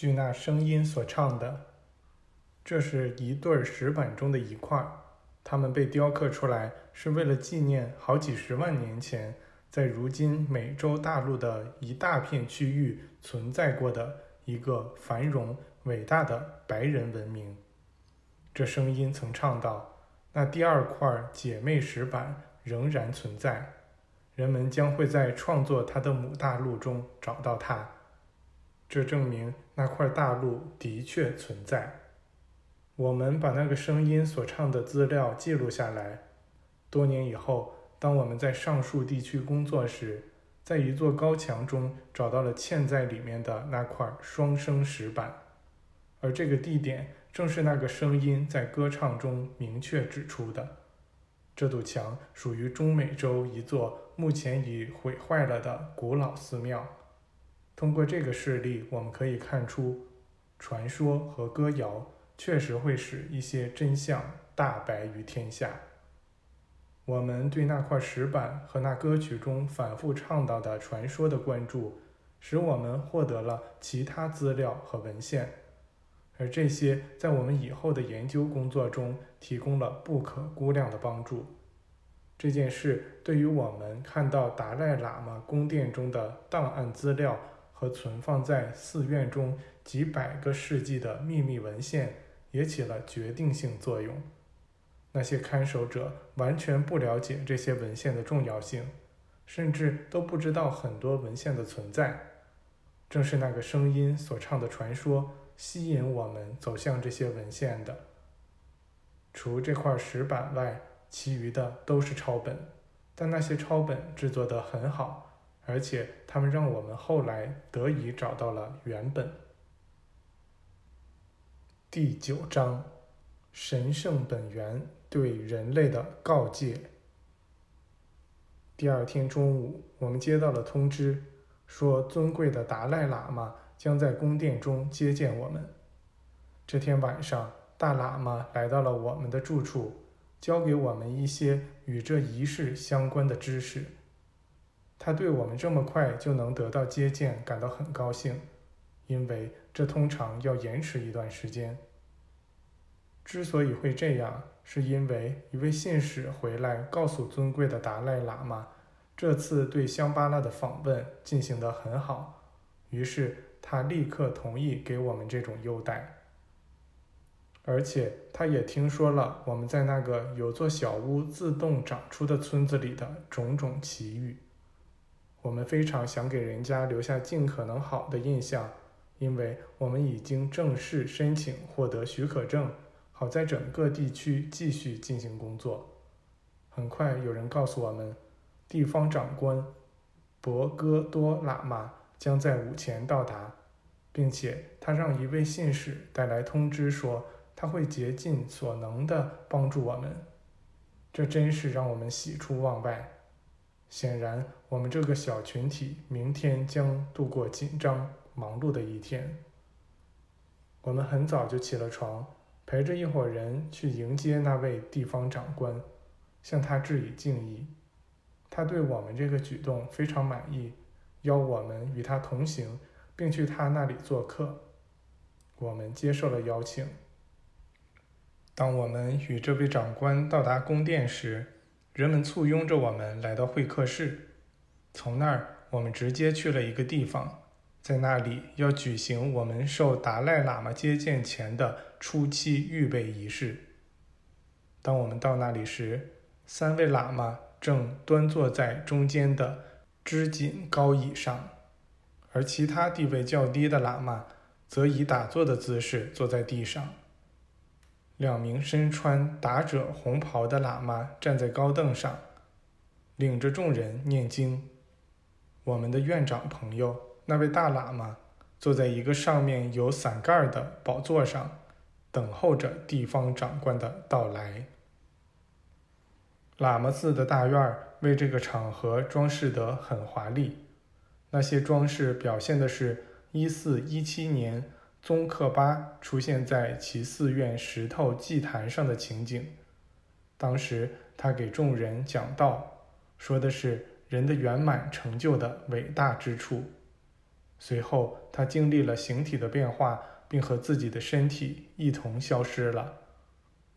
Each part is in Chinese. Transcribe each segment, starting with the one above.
据那声音所唱的，这是一对石板中的一块，它们被雕刻出来是为了纪念好几十万年前在如今美洲大陆的一大片区域存在过的一个繁荣伟大的白人文明。这声音曾唱道：“那第二块姐妹石板仍然存在，人们将会在创作它的母大陆中找到它。这证明那块大陆的确存在。我们把那个声音所唱的资料记录下来。多年以后，当我们在上述地区工作时，在一座高墙中找到了嵌在里面的那块双生石板，而这个地点。”正是那个声音在歌唱中明确指出的，这堵墙属于中美洲一座目前已毁坏了的古老寺庙。通过这个事例，我们可以看出，传说和歌谣确实会使一些真相大白于天下。我们对那块石板和那歌曲中反复唱到的传说的关注，使我们获得了其他资料和文献。而这些在我们以后的研究工作中提供了不可估量的帮助。这件事对于我们看到达赖喇嘛宫殿中的档案资料和存放在寺院中几百个世纪的秘密文献也起了决定性作用。那些看守者完全不了解这些文献的重要性，甚至都不知道很多文献的存在。正是那个声音所唱的传说。吸引我们走向这些文献的，除这块石板外，其余的都是抄本。但那些抄本制作得很好，而且他们让我们后来得以找到了原本。第九章：神圣本源对人类的告诫。第二天中午，我们接到了通知，说尊贵的达赖喇嘛。将在宫殿中接见我们。这天晚上，大喇嘛来到了我们的住处，教给我们一些与这仪式相关的知识。他对我们这么快就能得到接见感到很高兴，因为这通常要延迟一段时间。之所以会这样，是因为一位信使回来告诉尊贵的达赖喇嘛，这次对香巴拉的访问进行得很好，于是。他立刻同意给我们这种优待，而且他也听说了我们在那个有座小屋自动长出的村子里的种种奇遇。我们非常想给人家留下尽可能好的印象，因为我们已经正式申请获得许可证，好在整个地区继续进行工作。很快有人告诉我们，地方长官博戈多喇嘛将在午前到达。并且他让一位信使带来通知，说他会竭尽所能地帮助我们。这真是让我们喜出望外。显然，我们这个小群体明天将度过紧张忙碌的一天。我们很早就起了床，陪着一伙人去迎接那位地方长官，向他致以敬意。他对我们这个举动非常满意，邀我们与他同行。并去他那里做客，我们接受了邀请。当我们与这位长官到达宫殿时，人们簇拥着我们来到会客室。从那儿，我们直接去了一个地方，在那里要举行我们受达赖喇嘛接见前的初期预备仪式。当我们到那里时，三位喇嘛正端坐在中间的织锦高椅上。而其他地位较低的喇嘛则以打坐的姿势坐在地上。两名身穿打者红袍的喇嘛站在高凳上，领着众人念经。我们的院长朋友那位大喇嘛坐在一个上面有伞盖的宝座上，等候着地方长官的到来。喇嘛寺的大院为这个场合装饰得很华丽。那些装饰表现的是1417年宗喀巴出现在其寺院石头祭坛上的情景。当时他给众人讲道，说的是人的圆满成就的伟大之处。随后，他经历了形体的变化，并和自己的身体一同消失了。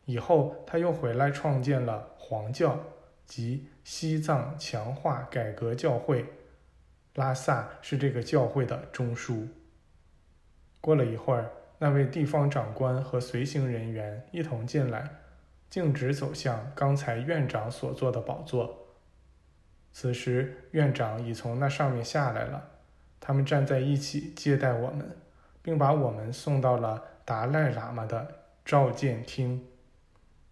以后，他又回来创建了黄教，即西藏强化改革教会。拉萨是这个教会的中枢。过了一会儿，那位地方长官和随行人员一同进来，径直走向刚才院长所坐的宝座。此时，院长已从那上面下来了。他们站在一起接待我们，并把我们送到了达赖喇嘛的召见厅。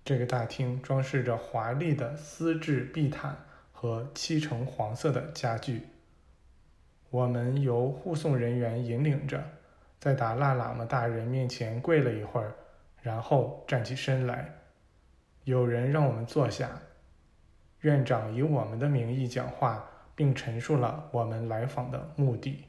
这个大厅装饰着华丽的丝质地毯和漆成黄色的家具。我们由护送人员引领着，在达赖喇嘛大人面前跪了一会儿，然后站起身来。有人让我们坐下。院长以我们的名义讲话，并陈述了我们来访的目的。